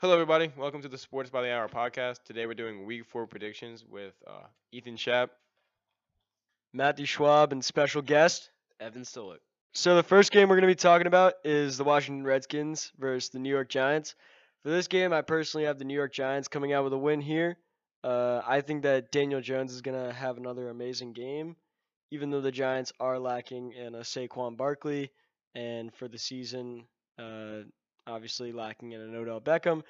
Hello, everybody. Welcome to the Sports by the Hour podcast. Today we're doing Week Four predictions with uh, Ethan Schapp. Matthew Schwab and special guest. Evan Stolick. So the first game we're going to be talking about is the Washington Redskins versus the New York Giants. For this game, I personally have the New York Giants coming out with a win here. Uh, I think that Daniel Jones is going to have another amazing game, even though the Giants are lacking in a Saquon Barkley, and for the season, uh, obviously lacking in an Odell Beckham.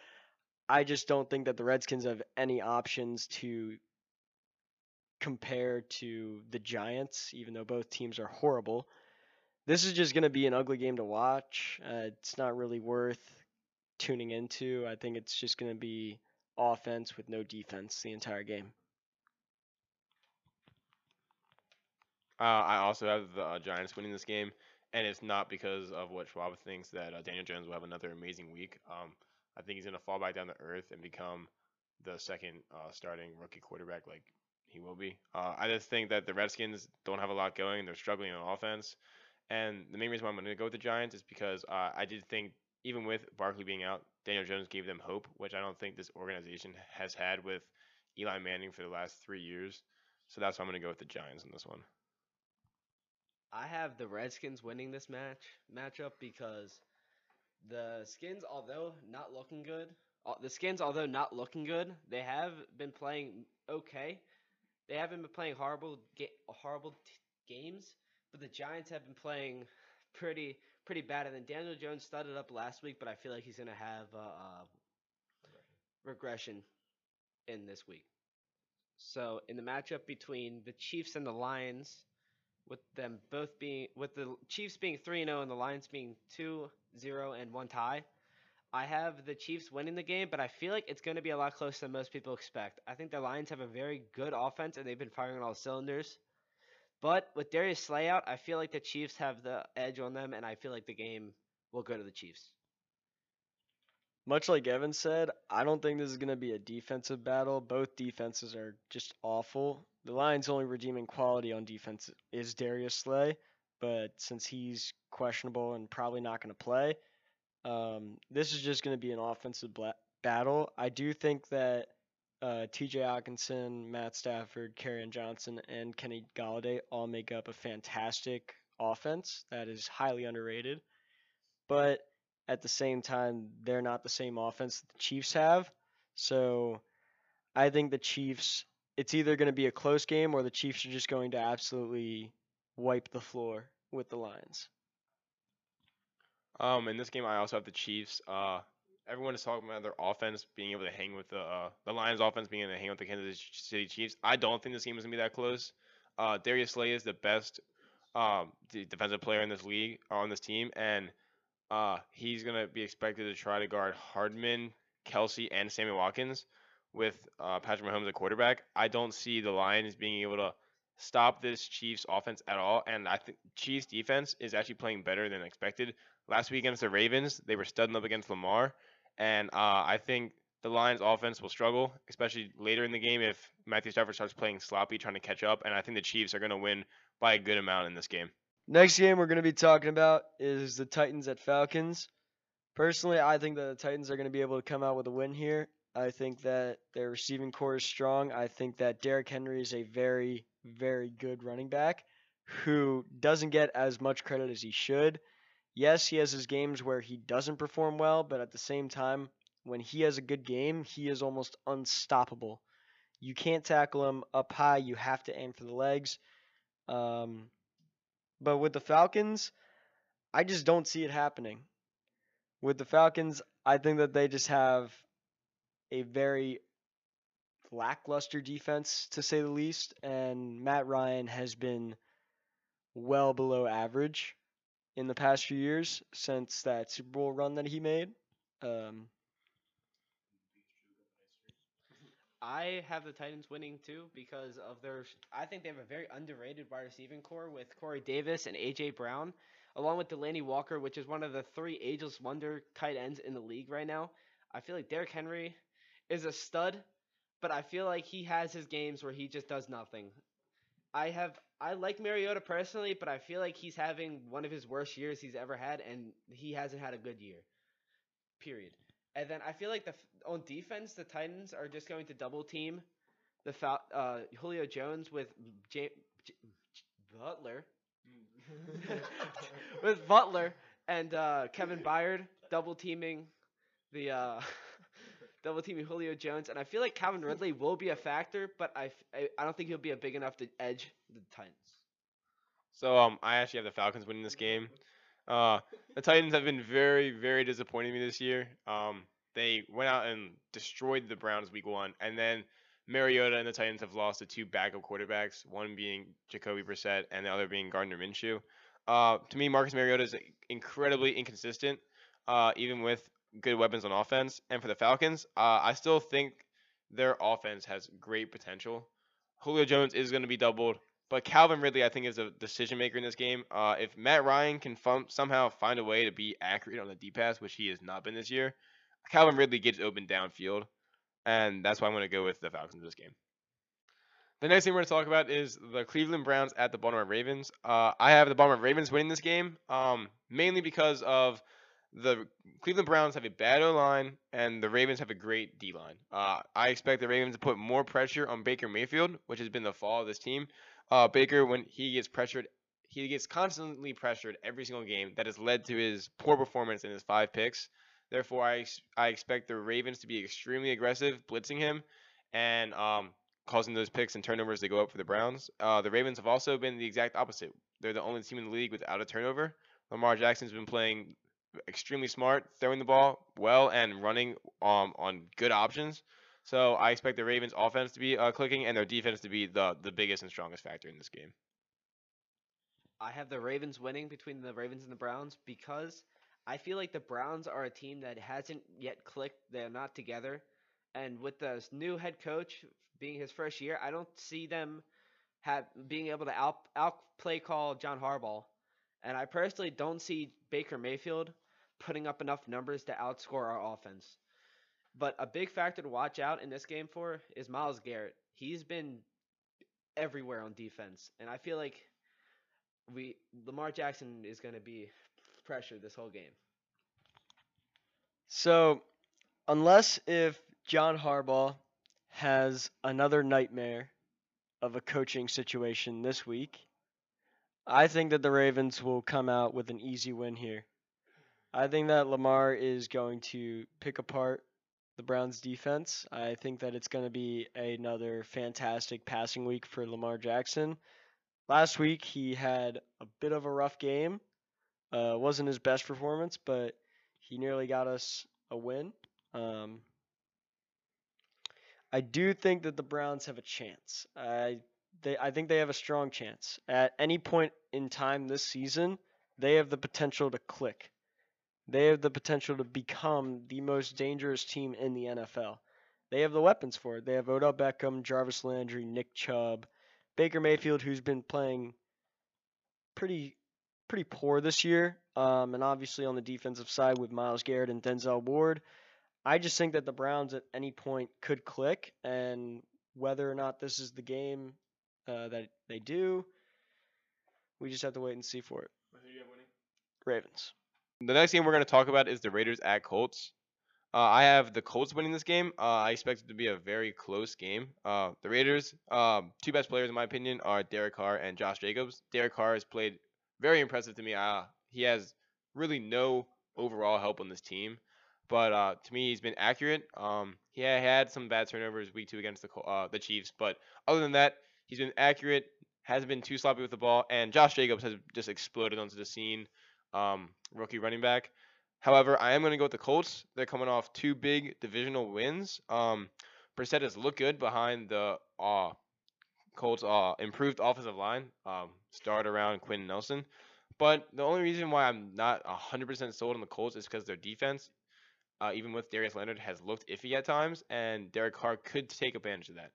I just don't think that the Redskins have any options to compare to the Giants, even though both teams are horrible. This is just going to be an ugly game to watch. Uh, it's not really worth tuning into. I think it's just going to be offense with no defense the entire game. Uh, I also have the uh, Giants winning this game, and it's not because of what Schwab thinks that uh, Daniel Jones will have another amazing week. Um, I think he's going to fall back down to earth and become the second uh, starting rookie quarterback, like he will be. Uh, I just think that the Redskins don't have a lot going. They're struggling on offense. And the main reason why I'm going to go with the Giants is because uh, I did think, even with Barkley being out, Daniel Jones gave them hope, which I don't think this organization has had with Eli Manning for the last three years. So that's why I'm going to go with the Giants in this one. I have the Redskins winning this match matchup because the Skins, although not looking good, uh, the Skins, although not looking good, they have been playing okay. They haven't been playing horrible horrible t- games, but the Giants have been playing pretty pretty bad. And then Daniel Jones started up last week, but I feel like he's gonna have uh, regression in this week. So in the matchup between the Chiefs and the Lions, with them both being with the Chiefs being 3 0 and the Lions being 2 0 and 1 tie, I have the Chiefs winning the game, but I feel like it's going to be a lot closer than most people expect. I think the Lions have a very good offense and they've been firing on all cylinders. But with Darius Slay out, I feel like the Chiefs have the edge on them, and I feel like the game will go to the Chiefs. Much like Evan said, I don't think this is going to be a defensive battle. Both defenses are just awful. The Lions' only redeeming quality on defense is Darius Slay, but since he's questionable and probably not going to play, um, this is just going to be an offensive bla- battle. I do think that uh, T.J. Hockenson, Matt Stafford, Kerryon Johnson, and Kenny Golladay all make up a fantastic offense that is highly underrated. But at the same time, they're not the same offense the Chiefs have. So I think the Chiefs, it's either going to be a close game or the Chiefs are just going to absolutely wipe the floor with the Lions. Um, in this game, I also have the Chiefs. Uh, everyone is talking about their offense being able to hang with the uh, the Lions' offense being able to hang with the Kansas City Chiefs. I don't think this game is gonna be that close. Uh, Darius Slay is the best um, defensive player in this league on this team, and uh, he's gonna be expected to try to guard Hardman, Kelce, and Sammy Watkins with uh, Patrick Mahomes at quarterback. I don't see the Lions being able to stop this Chiefs offense at all, and I think Chiefs defense is actually playing better than expected. Last week against the Ravens, they were studding up against Lamar, and uh, I think the Lions offense will struggle, especially later in the game if Matthew Stafford starts playing sloppy, trying to catch up, and I think the Chiefs are going to win by a good amount in this game. Next game we're going to be talking about is the Titans at Falcons. Personally, I think that the Titans are going to be able to come out with a win here. I think that their receiving corps is strong. I think that Derrick Henry is a very, very good running back who doesn't get as much credit as he should. Yes, he has his games where he doesn't perform well, but at the same time, when he has a good game, he is almost unstoppable. You can't tackle him up high. You have to aim for the legs. Um, but with the Falcons, I just don't see it happening. With the Falcons, I think that they just have a very lackluster defense, to say the least, and Matt Ryan has been well below average in the past few years since that Super Bowl run that he made. Um, I have the Titans winning too because of their. I think they have a very underrated wide receiving corps with Corey Davis and AJ Brown, along with Delanie Walker, which is one of the three ageless wonder tight ends in the league right now. I feel like Derrick Henry is a stud, but I feel like he has his games where he just does nothing. I have I like Mariota personally, but I feel like he's having one of his worst years he's ever had, and he hasn't had a good year. Period. And then I feel like the on defense, the Titans are just going to double team the Fal- uh, Julio Jones with J- J- Butler, with Butler and uh, Kevin Byard double teaming the uh, double teaming Julio Jones, and I feel like Calvin Ridley will be a factor, but I, f- I, I don't think he'll be a big enough to edge the Titans. So um, I actually have the Falcons winning this game. Uh, the Titans have been very, very disappointing me this year. Um, they went out and destroyed the Browns week one, and then Mariota and the Titans have lost to two backup quarterbacks, one being Jacoby Brissett and the other being Gardner Minshew. Uh, to me, Marcus Mariota is incredibly inconsistent, uh, even with good weapons on offense. And for the Falcons, uh, I still think their offense has great potential. Julio Jones is going to be doubled. But Calvin Ridley, I think, is a decision maker in this game. Uh, if Matt Ryan can fun- somehow find a way to be accurate on the deep pass, which he has not been this year, Calvin Ridley gets open downfield, and that's why I'm going to go with the Falcons in this game. The next thing we're going to talk about is the Cleveland Browns at the Baltimore Ravens. Uh, I have the Baltimore Ravens winning this game, um, mainly because of the Cleveland Browns have a bad O line and the Ravens have a great D line. Uh, I expect the Ravens to put more pressure on Baker Mayfield, which has been the fall of this team. Uh, Baker, when he gets pressured, he gets constantly pressured every single game. That has led to his poor performance in his five picks. Therefore, I, I expect the Ravens to be extremely aggressive, blitzing him, and um, causing those picks and turnovers to go up for the Browns. Uh, the Ravens have also been the exact opposite. They're the only team in the league without a turnover. Lamar Jackson's been playing extremely smart, throwing the ball well, and running um, on good options. So I expect the Ravens' offense to be uh, clicking and their defense to be the the biggest and strongest factor in this game. I have the Ravens winning between the Ravens and the Browns because I feel like the Browns are a team that hasn't yet clicked. They're not together. And with the new head coach being his first year, I don't see them have being able to out outplay call John Harbaugh. And I personally don't see Baker Mayfield putting up enough numbers to outscore our offense. But a big factor to watch out in this game for is Myles Garrett. He's been everywhere on defense, and I feel like we Lamar Jackson is going to be pressured this whole game. So, unless if John Harbaugh has another nightmare of a coaching situation this week, I think that the Ravens will come out with an easy win here. I think that Lamar is going to pick apart the Browns defense. I think that it's going to be another fantastic passing week for Lamar Jackson. Last week he had a bit of a rough game. Uh, wasn't his best performance, but he nearly got us a win. Um, I do think that the Browns have a chance. I they I think they have a strong chance. At any point in time this season, they have the potential to click. They have the potential to become the most dangerous team in the NFL. They have the weapons for it. They have Odell Beckham, Jarvis Landry, Nick Chubb, Baker Mayfield, who's been playing pretty pretty poor this year, um, and obviously on the defensive side with Myles Garrett and Denzel Ward. I just think that the Browns at any point could click, and whether or not this is the game uh, that they do, we just have to wait and see for it. Ravens. The next game we're going to talk about is the Raiders at Colts. Uh, I have the Colts winning this game. Uh, I expect it to be a very close game. Uh, the Raiders, um, two best players in my opinion, are Derek Carr and Josh Jacobs. Derek Carr has played very impressive to me. Uh, he has really no overall help on this team, but uh, to me he's been accurate. Um, he had some bad turnovers week two against the uh, the Chiefs, but other than that, he's been accurate. Hasn't been too sloppy with the ball, and Josh Jacobs has just exploded onto the scene. Um, rookie running back. However, I am going to go with the Colts. They're coming off two big divisional wins. Um, Brissett has looked good behind the uh, Colts' uh, improved offensive line, um, start around Quinn Nelson. But the only reason why I'm not 100% sold on the Colts is because their defense, uh, even with Darius Leonard, has looked iffy at times, and Derek Carr could take advantage of that.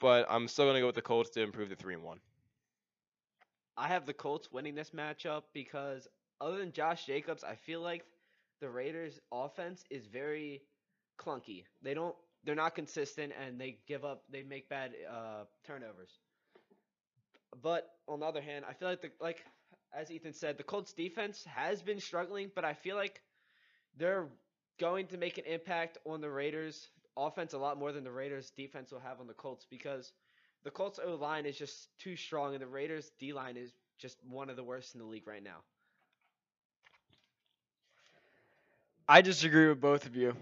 But I'm still going to go with the Colts to improve the 3 and 1. I have the Colts winning this matchup because other than Josh Jacobs, I feel like the Raiders offense is very clunky. They don't they're not consistent and they give up they make bad uh, turnovers. But on the other hand, I feel like the like as Ethan said, the Colts defense has been struggling, but I feel like they're going to make an impact on the Raiders offense a lot more than the Raiders defense will have on the Colts because the Colts O line is just too strong and the Raiders D line is just one of the worst in the league right now. I disagree with both of you.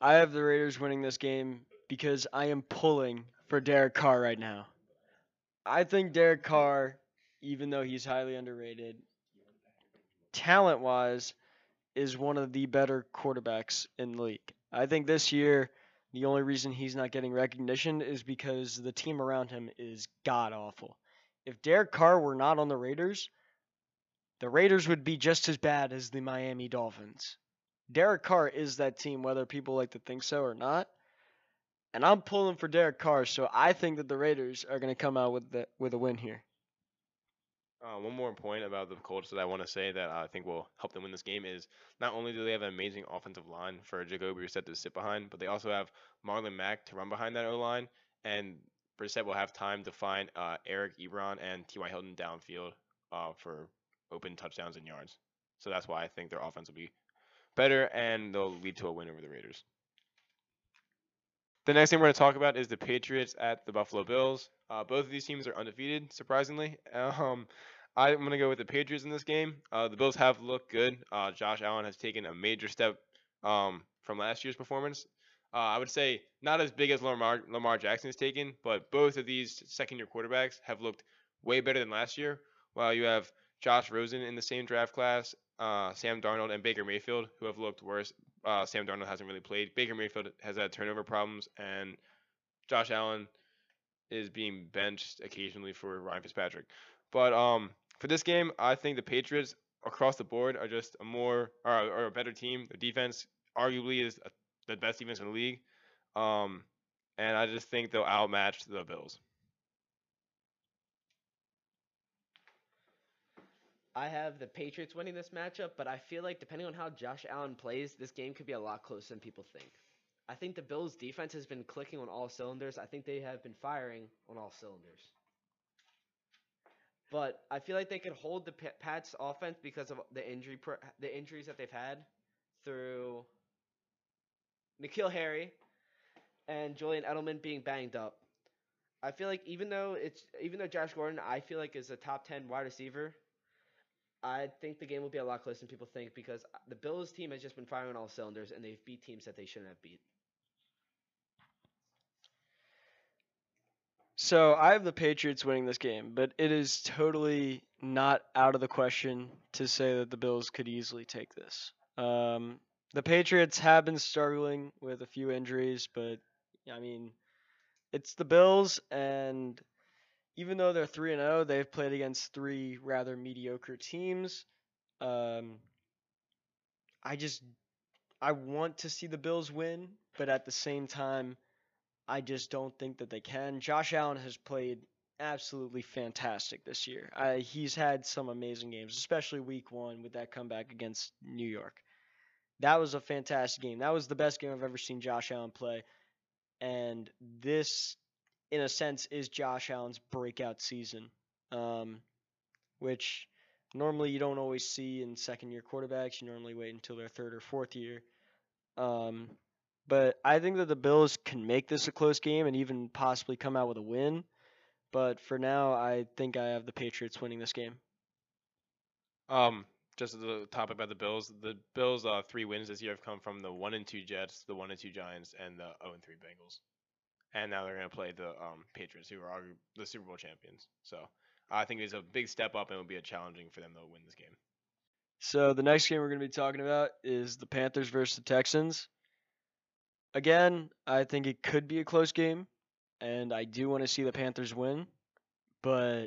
I have the Raiders winning this game because I am pulling for Derek Carr right now. I think Derek Carr, even though he's highly underrated, talent wise, is one of the better quarterbacks in the league. I think this year, the only reason he's not getting recognition is because the team around him is god awful. If Derek Carr were not on the Raiders, the Raiders would be just as bad as the Miami Dolphins. Derek Carr is that team, whether people like to think so or not. And I'm pulling for Derek Carr, so I think that the Raiders are going to come out with the, with a win here. Uh, one more point about the Colts that I want to say that I think will help them win this game is not only do they have an amazing offensive line for Jacoby Brissett to sit behind, but they also have Marlon Mack to run behind that O line, and Brissett will have time to find uh, Eric Ebron and T.Y. Hilton downfield uh, for open touchdowns and yards. So that's why I think their offense will be better and they'll lead to a win over the Raiders. The next thing we're going to talk about is the Patriots at the Buffalo Bills. Uh, both of these teams are undefeated, surprisingly. Um, I'm going to go with the Patriots in this game. Uh, the Bills have looked good. Uh, Josh Allen has taken a major step um, from last year's performance. Uh, I would say not as big as Lamar, Lamar Jackson has taken, but both of these second-year quarterbacks have looked way better than last year. While you have Josh Rosen in the same draft class, uh, Sam Darnold, and Baker Mayfield, who have looked worse. Uh, Sam Darnold hasn't really played. Baker Mayfield has had turnover problems, and Josh Allen is being benched occasionally for Ryan Fitzpatrick. But um, for this game, I think the Patriots across the board are just a more or, a better team. The defense arguably is a, the best defense in the league, um, and I just think they'll outmatch the Bills. I have the Patriots winning this matchup, but I feel like depending on how Josh Allen plays, this game could be a lot closer than people think. I think the Bills' defense has been clicking on all cylinders. I think they have been firing on all cylinders. But I feel like they could hold the Pats' offense because of the injury the injuries that they've had through N'Keal Harry and Julian Edelman being banged up. I feel like even though it's even though Josh Gordon, I feel like is a top ten wide receiver, I think the game will be a lot closer than people think because uh, the Bills team has just been firing on all cylinders and they've beat teams that they shouldn't have beat. So I have the Patriots winning this game, but it is totally not out of the question to say that the Bills could easily take this. Um, the Patriots have been struggling with a few injuries, but I mean, it's the Bills, and even though they're 3 and 0, they've played against three rather mediocre teams. Um, I just I want to see the Bills win, but at the same time, I just don't think that they can. Josh Allen has played absolutely fantastic this year. I, he's had some amazing games, especially week one with that comeback against New York. That was a fantastic game. That was the best game I've ever seen Josh Allen play. And this in a sense, is Josh Allen's breakout season, um, which normally you don't always see in second year quarterbacks. You normally wait until their third or fourth year. Um, but I think that the Bills can make this a close game and even possibly come out with a win. But for now, I think I have the Patriots winning this game. Um, just a topic about the Bills, the Bills' uh, three wins this year have come from the one and two Jets, the one and two Giants, and the zero and three Bengals and now they're going to play the um, Patriots, who are the Super Bowl champions. So I think it's a big step up, and it will be a challenging for them to win this game. So the next game we're going to be talking about is the Panthers versus the Texans. Again, I think it could be a close game, and I do want to see the Panthers win, but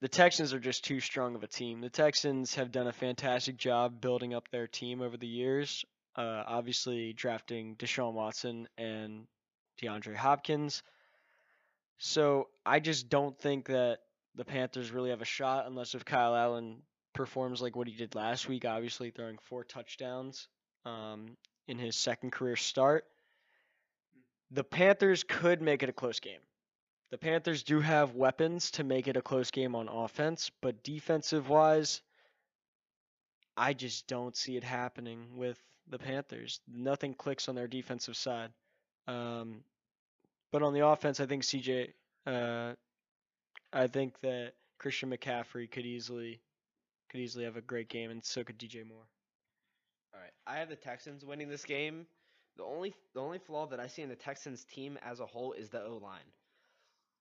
the Texans are just too strong of a team. The Texans have done a fantastic job building up their team over the years uh, obviously drafting Deshaun Watson and DeAndre Hopkins. So I just don't think that the Panthers really have a shot unless if Kyle Allen performs like what he did last week, obviously throwing four touchdowns um, in his second career start. The Panthers could make it a close game. The Panthers do have weapons to make it a close game on offense, but defensive wise, I just don't see it happening with the Panthers. Nothing clicks on their defensive side. Um, but on the offense, I think CJ, uh, I think that Christian McCaffrey could easily could easily have a great game, and so could DJ Moore. All right, I have the Texans winning this game. The only the only flaw that I see in the Texans team as a whole is the O line.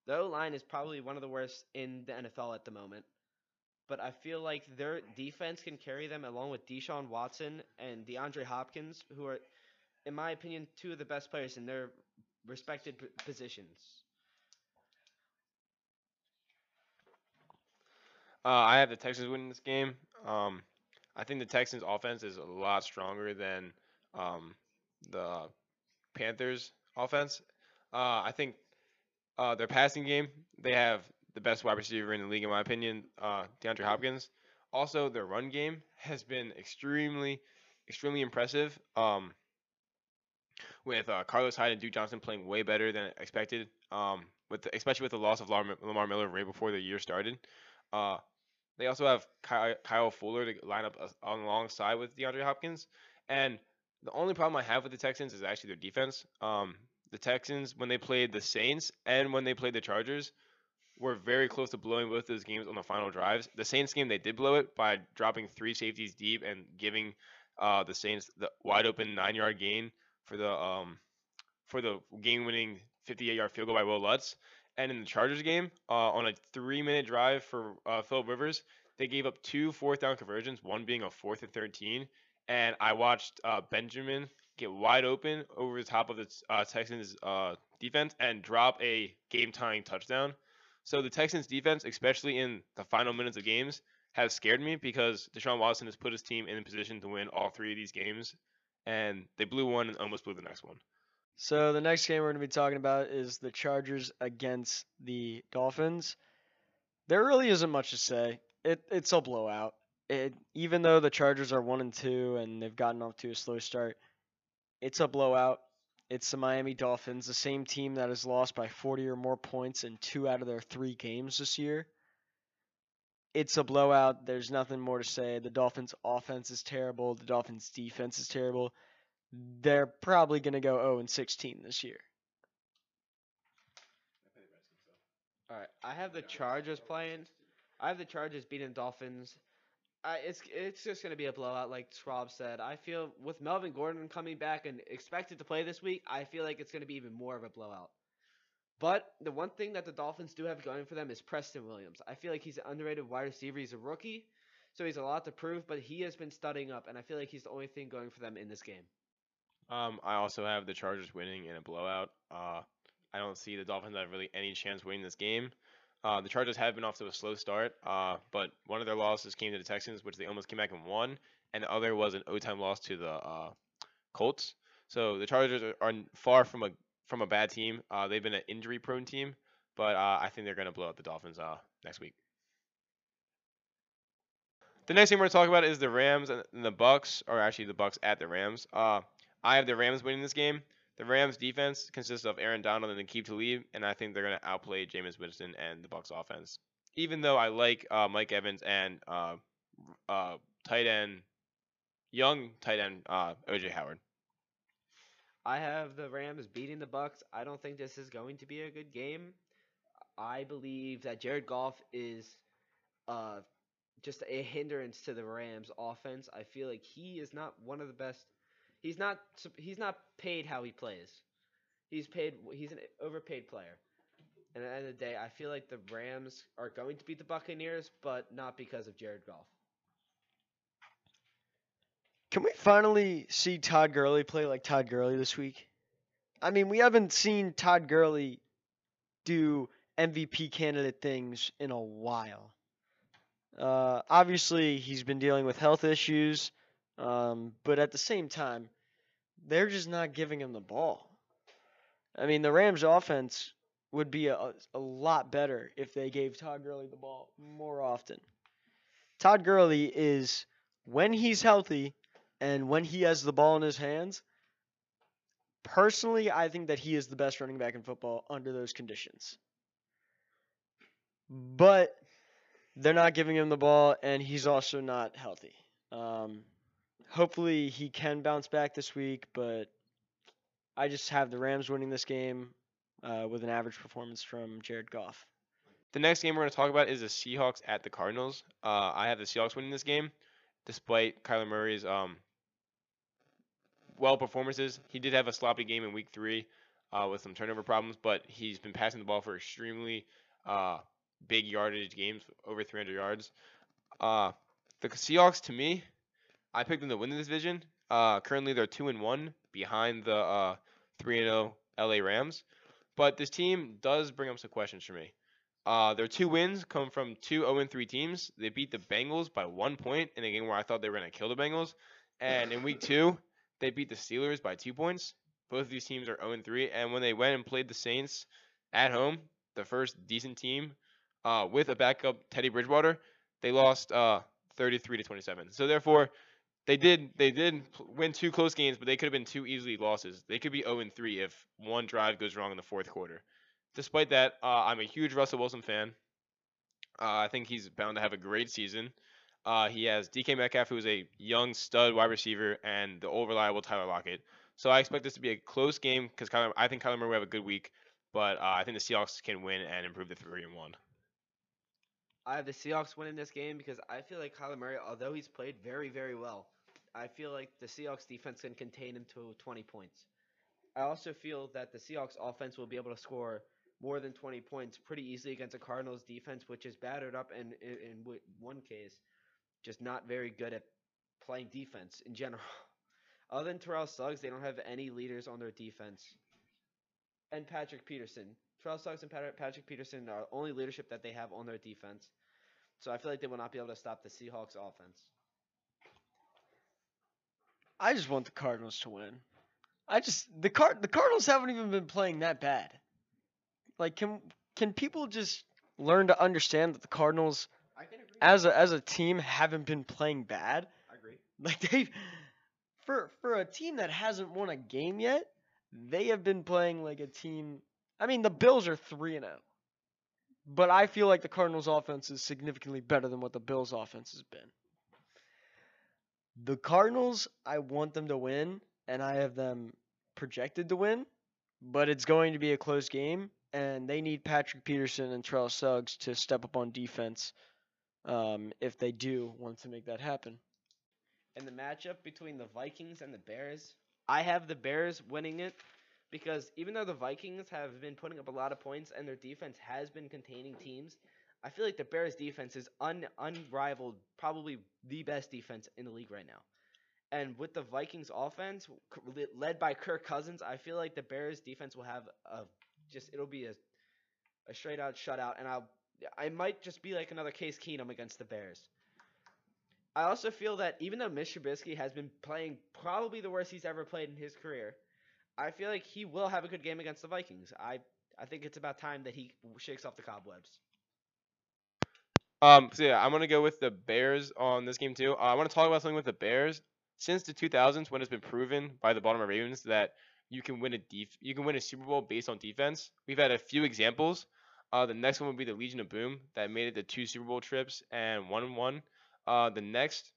The O line is probably one of the worst in the NFL at the moment. But I feel like their defense can carry them along with Deshaun Watson and DeAndre Hopkins, who are, in my opinion, two of the best players in their respected p- positions. Uh, I have the Texans winning this game. Um, I think the Texans' offense is a lot stronger than um, the Panthers' offense. Uh, I think uh, their passing game, they have the best wide receiver in the league, in my opinion, uh, DeAndre Hopkins. Also, their run game has been extremely, extremely impressive. Um, with uh, Carlos Hyde and Duke Johnson playing way better than expected. Um, with the, especially with the loss of Lamar, Miller right before the year started. Uh, they also have Kyle, Fuller to line up as- alongside with DeAndre Hopkins. And the only problem I have with the Texans is actually their defense. Um, the Texans, when they played the Saints and when they played the Chargers, were very close to blowing both those games on the final drives. The Saints game, they did blow it by dropping three safeties deep and giving uh, the Saints the wide open nine yard gain for the um, for the game winning 58 yard field goal by Wil Lutz. And in the Chargers game, uh, on a three minute drive for uh, Philip Rivers, they gave up two fourth down conversions, one being a fourth and 13. And I watched uh, Benjamin get wide open over the top of the uh, Texans uh, defense and drop a game tying touchdown. So the Texans defense, especially in the final minutes of games, has scared me because Deshaun Watson has put his team in a position to win all three of these games, and they blew one and almost blew the next one. So the next game we're going to be talking about is the Chargers against the Dolphins. There really isn't much to say. It it's a blowout. It even though the Chargers are one and two and they've gotten off to a slow start, it's a blowout. It's the Miami Dolphins, the same team that has lost by 40 or more points in two out of their three games this year. It's a blowout. There's nothing more to say. The Dolphins' offense is terrible. The Dolphins' defense is terrible they're probably going to go 0 and 16 this year. All right, I have the Chargers playing. I have the Chargers beating Dolphins. I, it's it's just gonna be a blowout, like Schwab said. I feel with Melvin Gordon coming back and expected to play this week, I feel like it's gonna be even more of a blowout. But the one thing that the Dolphins do have going for them is Preston Williams. I feel like he's an underrated wide receiver. He's a rookie, so he's a lot to prove. But he has been studying up, and I feel like he's the only thing going for them in this game. Um, I also have the Chargers winning in a blowout. Uh, I don't see the Dolphins have really any chance winning this game. Uh, the Chargers have been off to a slow start, uh, but one of their losses came to the Texans, which they almost came back and won, and the other was an overtime loss to the uh, Colts. So the Chargers are, far from a from a bad team. Uh, they've been an injury-prone team, but uh, I think they're going to blow out the Dolphins uh, next week. The next thing we're going to talk about is the Rams and the Bucks, or actually the Bucks at the Rams. I have the Rams winning this game. The Rams defense consists of Aaron Donald and Aqib Talib, and I think they're going to outplay Jameis Winston and the Bucks offense. Even though I like uh, Mike Evans and uh, uh, tight end, young tight end uh, OJ Howard. I have the Rams beating the Bucks. I don't think this is going to be a good game. I believe that Jared Goff is uh, just a hindrance to the Rams offense. I feel like he is not one of the best He's not he's not paid how he plays. He's paid he's an overpaid player. And at the end of the day, I feel like the Rams are going to beat the Buccaneers, but not because of Jared Goff. Can we finally see Todd Gurley play like Todd Gurley this week? I mean, we haven't seen Todd Gurley do MVP candidate things in a while. Uh, obviously, he's been dealing with health issues, um, but at the same time, they're just not giving him the ball. I mean, the Rams' offense would be a, a lot better if they gave Todd Gurley the ball more often. Todd Gurley is, when he's healthy and when he has the ball in his hands, personally, I think that he is the best running back in football under those conditions. But they're not giving him the ball, and he's also not healthy. Um, hopefully he can bounce back this week, but I just have the Rams winning this game uh, with an average performance from Jared Goff. The next game we're going to talk about is the Seahawks at the Cardinals. Uh, I have the Seahawks winning this game, despite Kyler Murray's um, well performances. He did have a sloppy game in Week Three uh, with some turnover problems, but he's been passing the ball for extremely uh, big yardage games, over 300 yards. Uh, the Seahawks, to me, I picked them to win the division. Uh, currently, they're two and one behind the uh, three and zero LA Rams, but this team does bring up some questions for me. Uh, their two wins come from two 0 3 teams. They beat the Bengals by one point in a game where I thought they were going to kill the Bengals. And in week two, they beat the Steelers by two points. Both of these teams are 0 3. And when they went and played the Saints at home, the first decent team uh, with a backup Teddy Bridgewater, they lost uh, 33 to 27. So therefore, they did they did win two close games, but they could have been two easily losses. They could be 0 and 3 if one drive goes wrong in the fourth quarter. Despite that, uh, I'm a huge Russell Wilson fan. Uh, I think he's bound to have a great season. Uh, he has DK Metcalf, who is a young stud wide receiver, and the old reliable Tyler Lockett. So I expect this to be a close game because I think Kyler Murray will have a good week, but uh, I think the Seahawks can win and improve the three and one. I have the Seahawks winning this game because I feel like Kyler Murray, although he's played very, very well, I feel like the Seahawks defense can contain him to 20 points. I also feel that the Seahawks offense will be able to score more than 20 points pretty easily against a Cardinals defense, which is battered up and in, one case, just not very good at playing defense in general. Other than Terrell Suggs, they don't have any leaders on their defense. And Patrick Peterson. Terrell Suggs and Patrick Peterson are the only leadership that they have on their defense. So I feel like they will not be able to stop the Seahawks offense. I just want the Cardinals to win. I just the Card the Cardinals haven't even been playing that bad. Like can can people just learn to understand that the Cardinals as a as a team haven't been playing bad? I agree. Like they for for a team that hasn't won a game yet, they have been playing like a team I mean the Bills are 3 and 0. But I feel like the Cardinals offense is significantly better than what the Bills offense has been. The Cardinals, I want them to win and I have them projected to win, but it's going to be a close game and they need Patrick Peterson and Terrell Suggs to step up on defense um, if they do want to make that happen. And the matchup between the Vikings and the Bears, I have the Bears winning it because even though the Vikings have been putting up a lot of points and their defense has been containing teams, I feel like the Bears defense is un- unrivaled, probably the best defense in the league right now. And with the Vikings offense led by Kirk Cousins, I feel like the Bears defense will have a just it'll be a a straight out shutout, and I'll I might just be like another Case Keenum against the Bears. I also feel that even though Mitch Trubisky has been playing probably the worst he's ever played in his career, I feel like he will have a good game against the Vikings. I I think it's about time that he shakes off the cobwebs. Um, so yeah, I'm gonna go with the Bears on this game too. Uh, I want to talk about something with the Bears. Since the 2000s, when it's been proven by the Baltimore Ravens that you can win a def- you can win a Super Bowl based on defense. We've had a few examples. Uh, the next one would be the Legion of Boom that made it to two Super Bowl trips and won one. Uh, the next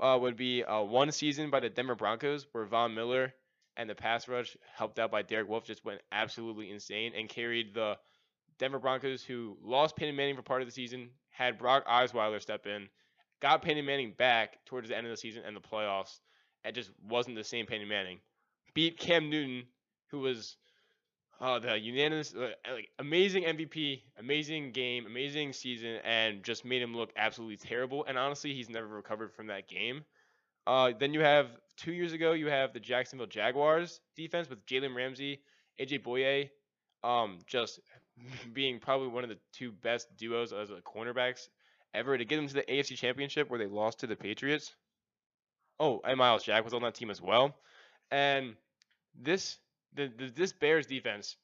uh, would be uh, one season by the Denver Broncos where Von Miller and the pass rush helped out by Derek Wolfe just went absolutely insane and carried the Denver Broncos who lost Peyton Manning for part of the season, had Brock Osweiler step in, got Peyton Manning back towards the end of the season and the playoffs, and just wasn't the same Peyton Manning beat Cam Newton, who was uh, the unanimous, uh, like amazing MVP, amazing game, amazing season, and just made him look absolutely terrible. And honestly, he's never recovered from that game. Uh, then you have two years ago, you have the Jacksonville Jaguars defense with Jalen Ramsey, AJ Bouye, um, just being probably one of the two best duos as a cornerbacks ever to get them to the AFC Championship where they lost to the Patriots. Oh, and Myles Jack was on that team as well. And this the, the this Bears defense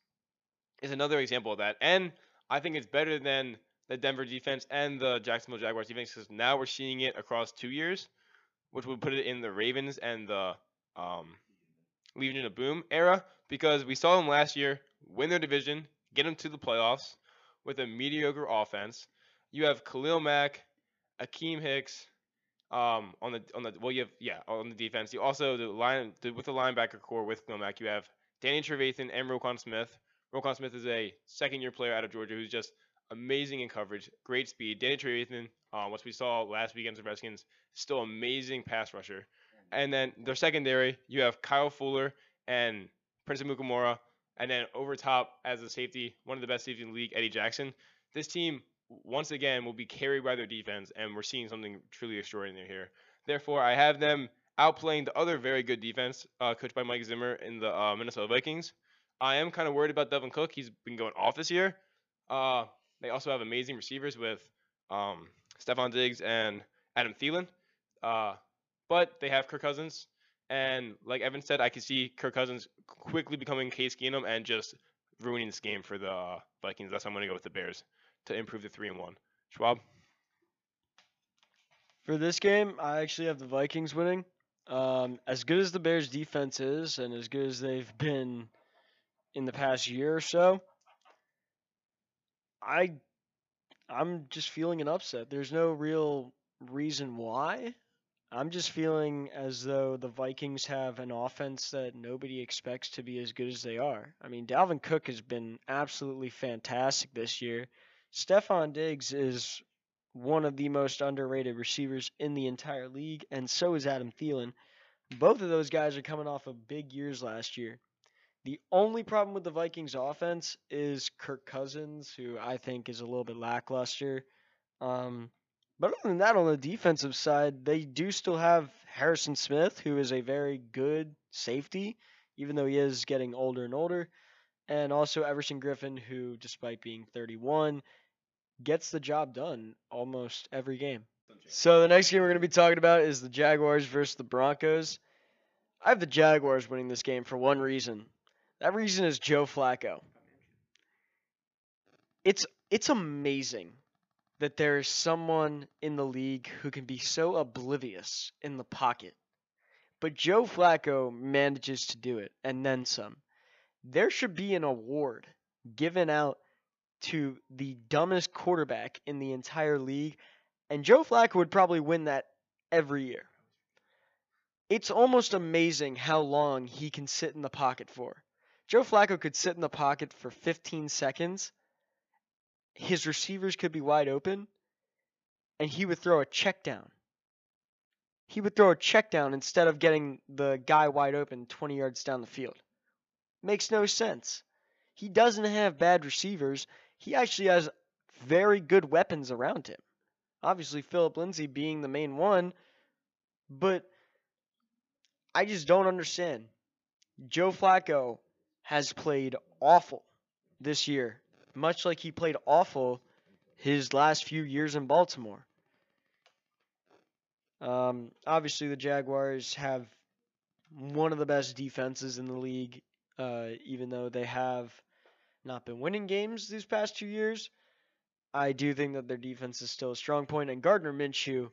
is another example of that. And I think it's better than the Denver defense and the Jacksonville Jaguars defense because now we're seeing it across two years, which would put it in the Ravens and the um, Legion of Boom era because we saw them last year win their division, get them to the playoffs with a mediocre offense. You have Khalil Mack, Akiem Hicks, Um, on the on the well, you have yeah on the defense. You also the line the, with the linebacker corps with Clomac, you have Danny Trevathan and Roquan Smith. Roquan Smith is a second year player out of Georgia who's just amazing in coverage, great speed. Danny Trevathan, um, what we saw last week against the Redskins, still amazing pass rusher. And then their secondary, you have Kyle Fuller and Prince Amukamara, and then over top as a safety, one of the best safeties in the league, Eddie Jackson. This team once again will be carried by their defense, and we're seeing something truly extraordinary here. Therefore, I have them outplaying the other very good defense uh, coached by Mike Zimmer in the uh, Minnesota Vikings. I am kind of worried about Dalvin Cook. He's been going off this year. Uh, they also have amazing receivers with um, Diggs and Adam Thielen. Uh, but they have Kirk Cousins. And like Evan said, I can see Kirk Cousins quickly becoming Case Keenum and just ruining this game for the uh, Vikings. That's why I'm going to go with the Bears to improve the 3 and 1. Schwab? For this game, I actually have the Vikings winning. Um, as good as the Bears' defense is, and as good as they've been in the past year or so, I I'm just feeling an upset. There's no real reason why. I'm just feeling as though the Vikings have an offense that nobody expects to be as good as they are. I mean, Dalvin Cook has been absolutely fantastic this year. Stefon Diggs is one of the most underrated receivers in the entire league, and so is Adam Thielen. Both of those guys are coming off of big years last year. The only problem with the Vikings offense is Kirk Cousins, who I think is a little bit lackluster. Um, but other than that, on the defensive side, they do still have Harrison Smith, who is a very good safety, even though he is getting older and older. And also Everson Griffen, who, despite being 31, gets the job done almost every game. So the next game we're going to be talking about is the Jaguars versus the Broncos. I have the Jaguars winning this game for one reason. That reason is Joe Flacco. It's it's amazing that there is someone in the league who can be so oblivious in the pocket. But Joe Flacco manages to do it and then some. There should be an award given out to the dumbest quarterback in the entire league, and Joe Flacco would probably win that every year. It's almost amazing how long he can sit in the pocket for. Joe Flacco could sit in the pocket for 15 seconds. His receivers could be wide open, and he would throw a check down. He would throw a check down instead of getting the guy wide open 20 yards down the field. Makes no sense. He doesn't have bad receivers. He actually has very good weapons around him. Obviously, Philip Lindsay being the main one, but I just don't understand. Joe Flacco has played awful this year, much like he played awful his last few years in Baltimore. Um, obviously, the Jaguars have one of the best defenses in the league, uh, even though they have not been winning games these past two years. I do think that their defense is still a strong point, and Gardner Minshew,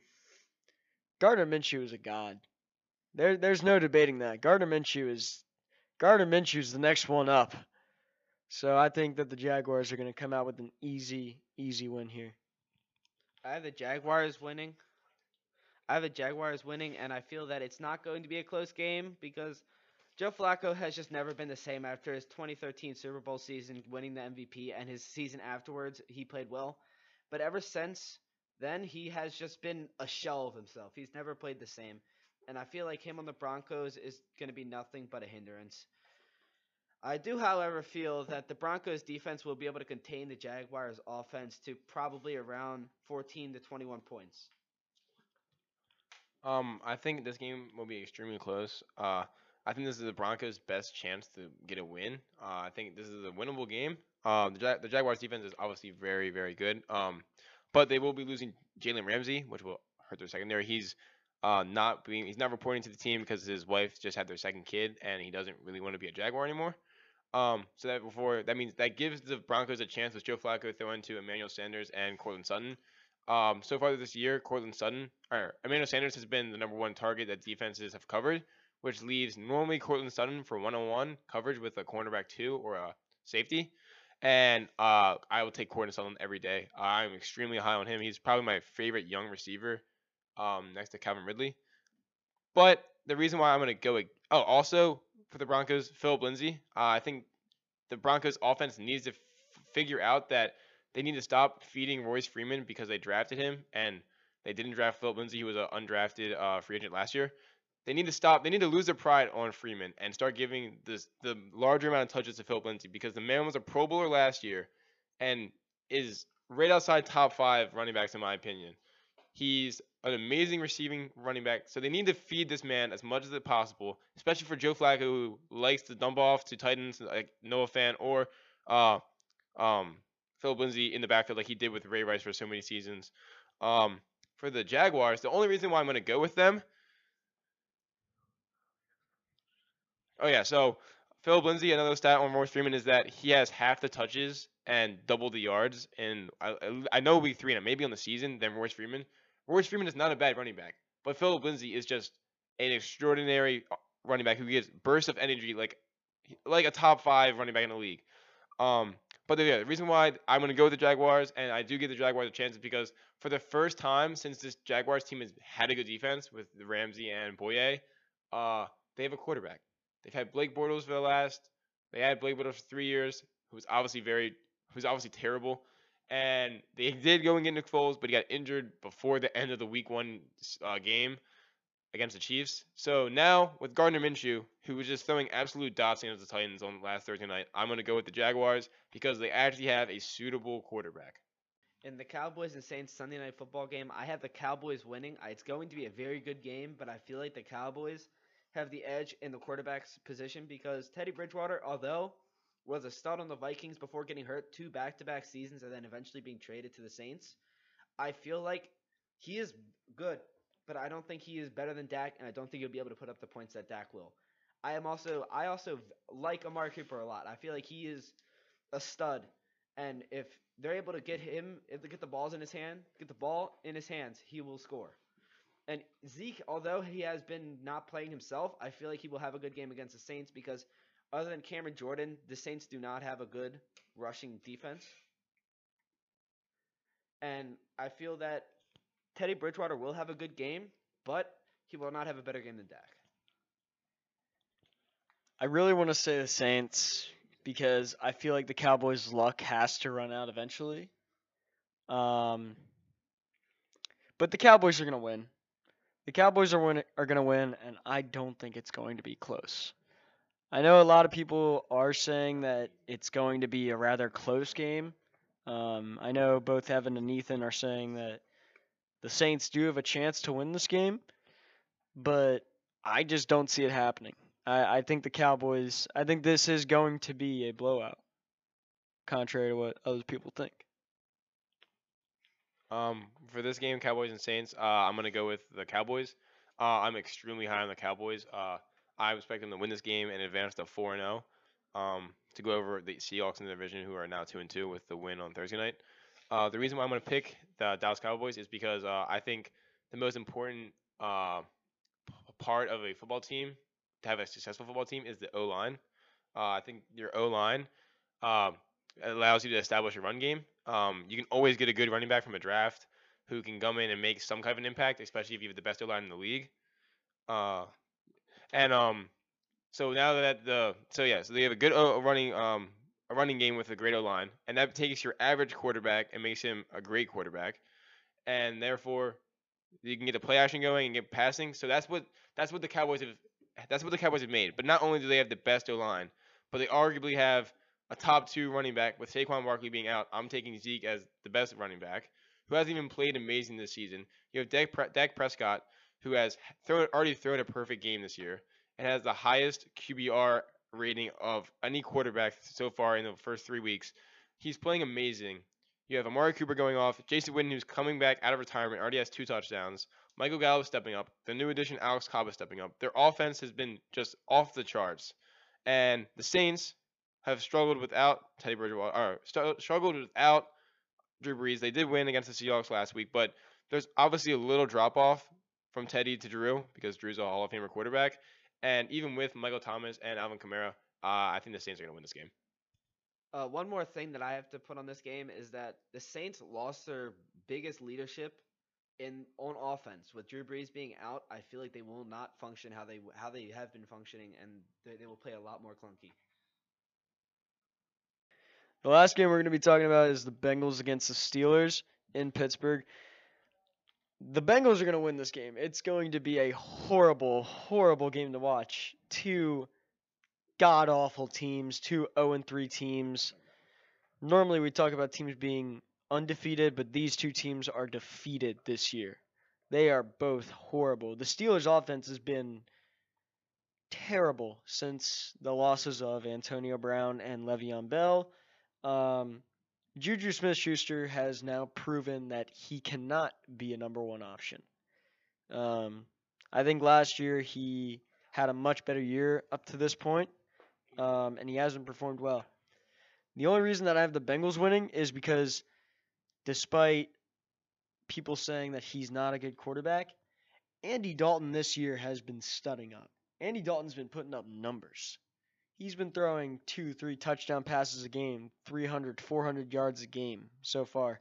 Gardner Minshew is a god. There, there's no debating that. Gardner Minshew is, Gardner Minshew is the next one up. So I think that the Jaguars are going to come out with an easy, easy win here. I have the Jaguars winning. I have the Jaguars winning, and I feel that it's not going to be a close game because Joe Flacco has just never been the same after his 2013 Super Bowl season, winning the MVP, and his season afterwards, he played well. But ever since then, he has just been a shell of himself. He's never played the same. And I feel like him on the Broncos is going to be nothing but a hindrance. I do, however, feel that the Broncos defense will be able to contain the Jaguars offense to probably around 14 to 21 points. Um, I think this game will be extremely close. Uh, I think this is the Broncos' best chance to get a win. Uh, I think this is a winnable game. Um, the, the Jaguars' defense is obviously very, very good. Um, but they will be losing Jalen Ramsey, which will hurt their secondary. He's uh, not being he's not reporting to the team because his wife just had their second kid and he doesn't really want to be a Jaguar anymore. Um, so that before that means that gives the Broncos a chance with Joe Flacco throwing to Emmanuel Sanders and Courtland Sutton. Um, so far this year, Courtland Sutton or Emmanuel Sanders has been the number one target that defenses have covered, which leaves normally Courtland Sutton for one-on-one coverage with a cornerback two or a safety. And uh, I will take Courtland Sutton every day. I'm extremely high on him. He's probably my favorite young receiver um, next to Calvin Ridley. But the reason why I'm going to go, oh, also for the Broncos, Philip Lindsay. Uh, I think the Broncos offense needs to f- figure out that they need to stop feeding Royce Freeman because they drafted him and they didn't draft Philip Lindsay. He was an undrafted uh, free agent last year. They need to stop. They need to lose their pride on Freeman and start giving this the larger amount of touches to Philip Lindsay because the man was a Pro Bowler last year and is right outside top five running backs in my opinion. He's an amazing receiving running back, so they need to feed this man as much as possible, especially for Joe Flacco who likes to dump off to tight ends like Noah Fant or uh, um, Philip Lindsay in the backfield like he did with Ray Rice for so many seasons. Um, for the Jaguars, the only reason why I'm going to go with them. Oh yeah, so Philip Lindsay, another stat on Royce Freeman is that he has half the touches and double the yards. And I, I- know week three and maybe on the season than Royce Freeman. Royce Freeman is not a bad running back, but Philip Lindsay is just an extraordinary uh, running back who gives bursts of energy like like a top five running back in the league. Um, but yeah, the reason why I'm going to go with the Jaguars, and I do give the Jaguars a chance, is because for the first time since this Jaguars team has had a good defense with Ramsey and Bouye, uh, they have a quarterback. They've had Blake Bortles for the last. They had Blake Bortles for three years, who was obviously very, who's obviously terrible. And they did go and get Nick Foles, but he got injured before the end of the Week One uh, game against the Chiefs. So now with Gardner Minshew, who was just throwing absolute dots against the Titans on last Thursday night, I'm going to go with the Jaguars because they actually have a suitable quarterback. In the Cowboys and Saints Sunday night football game, I have the Cowboys winning. It's going to be a very good game, but I feel like the Cowboys have the edge in the quarterback's position because Teddy Bridgewater, although was a stud on the Vikings before getting hurt two back-to-back seasons and then eventually being traded to the Saints, I feel like he is good, but I don't think he is better than Dak, and I don't think he'll be able to put up the points that Dak will. I am also I also like Amari Cooper a lot. I feel like he is a stud, and if they're able to get him, if they get the balls in his hand, get the ball in his hands, he will score. And Zeke, although he has been not playing himself, I feel like he will have a good game against the Saints because other than Cameron Jordan, the Saints do not have a good rushing defense. And I feel that Teddy Bridgewater will have a good game, but he will not have a better game than Dak. I really want to say the Saints because I feel like the Cowboys' luck has to run out eventually. Um, but the Cowboys are going to win. The Cowboys are win- are going to win, and I don't think it's going to be close. I know a lot of people are saying that it's going to be a rather close game. Um, I know both Evan and Ethan are saying that the Saints do have a chance to win this game, but I just don't see it happening. I, I think the Cowboys. I think this is going to be a blowout, contrary to what other people think. Um, for this game, Cowboys and Saints, uh, I'm gonna go with the Cowboys. Uh, I'm extremely high on the Cowboys. Uh, I expect them to win this game and advance to four and zero. Um, to go over the Seahawks in the division, who are now two and two with the win on Thursday night. Uh, the reason why I'm gonna pick the Dallas Cowboys is because uh, I think the most important uh, part of a football team to have a successful football team is the O line. Uh, I think your O line um, allows you to establish a run game. Um, you can always get a good running back from a draft who can come in and make some kind of an impact, especially if you have the best O line in the league. Uh, and um, so now that the so yeah, so they have a good o- running um a running game with a great O line, and that takes your average quarterback and makes him a great quarterback, and therefore you can get the play action going and get passing. So that's what that's what the Cowboys have that's what the Cowboys have made. But not only do they have the best O line, but they arguably have a top two running back with Saquon Barkley being out. I'm taking Zeke as the best running back, who hasn't even played amazing this season. You have Dak, Pre- Dak Prescott, who has thrown already thrown a perfect game this year and has the highest QBR rating of any quarterback so far in the first three weeks. He's playing amazing. You have Amari Cooper going off, Jason Witten, who's coming back out of retirement, already has two touchdowns. Michael Gallup stepping up. The new addition, Alex Cobb, is stepping up. Their offense has been just off the charts. And the Saints have struggled without Teddy Bridgewater, or stru- struggled without Drew Brees. They did win against the Seahawks last week, but there's obviously a little drop off from Teddy to Drew because Drew's a Hall of Famer quarterback. And even with Michael Thomas and Alvin Kamara, uh, I think the Saints are going to win this game. Uh, one more thing that I have to put on this game is that the Saints lost their biggest leadership in on offense with Drew Brees being out, I feel like they will not function how they how they have been functioning, and they, they will play a lot more clunky. The last game we're going to be talking about is the Bengals against the Steelers in Pittsburgh. The Bengals are going to win this game. It's going to be a horrible, horrible game to watch. Two god awful teams, two 0 3 teams. Normally we talk about teams being undefeated, but these two teams are defeated this year. They are both horrible. The Steelers' offense has been terrible since the losses of Antonio Brown and Le'Veon Bell. Um, Juju Smith Schuster has now proven that he cannot be a number one option. Um, I think last year he had a much better year up to this point, um, and he hasn't performed well. The only reason that I have the Bengals winning is because despite people saying that he's not a good quarterback, Andy Dalton this year has been studding up. Andy Dalton's been putting up numbers. He's been throwing two, three touchdown passes a game, 300, 400 yards a game so far.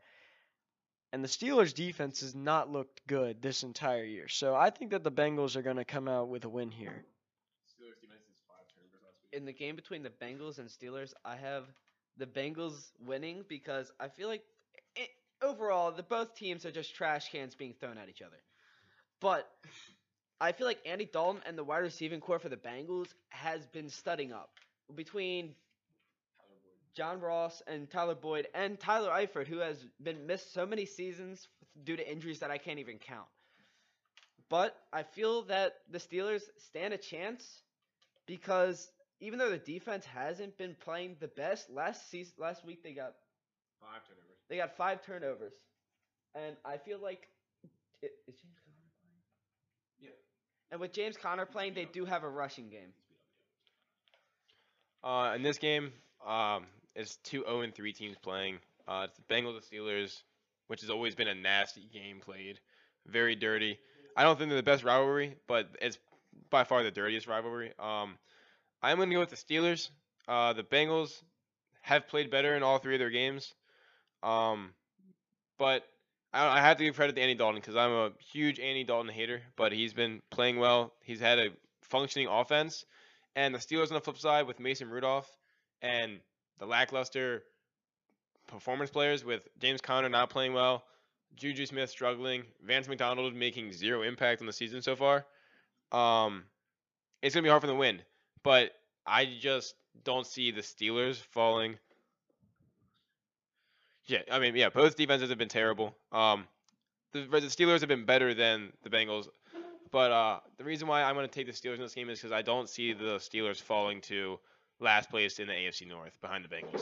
And the Steelers' defense has not looked good this entire year. So I think that the Bengals are going to come out with a win here. Steelers defense is five turnovers last week. In the game between the Bengals and Steelers, I have the Bengals winning because I feel like it, overall the both teams are just trash cans being thrown at each other. But I feel like Andy Dalton and the wide receiving corps for the Bengals has been studying up between John Ross and Tyler Boyd and Tyler Eifert, who has been missed so many seasons due to injuries that I can't even count. But I feel that the Steelers stand a chance because even though the defense hasn't been playing the best last season, last week they got Five turnovers. they got five turnovers, and I feel like i- is James Conner playing? Yeah. And with James Conner playing, they do have a rushing game. Uh, in this game, um, it's two 0 and 3 teams playing. Uh, it's the Bengals and Steelers, which has always been a nasty game played. Very dirty. I don't think they're the best rivalry, but it's by far the dirtiest rivalry. Um, I'm going to go with the Steelers. Uh, the Bengals have played better in all three of their games. Um, but I, have to give credit to Andy Dalton because I'm a huge Andy Dalton hater, but he's been playing well. He's had a functioning offense. And the Steelers on the flip side with Mason Rudolph and the lackluster performance players with James Conner not playing well, Juju Smith struggling, Vance McDonald making zero impact on the season so far. Um, it's gonna be hard for them to win, but I just don't see the Steelers falling. Yeah, I mean, yeah, both defenses have been terrible. Um, the, the Steelers have been better than the Bengals, but uh, the reason why I'm going to take the Steelers in this game is because I don't see the Steelers falling to last place in the AFC North behind the Bengals.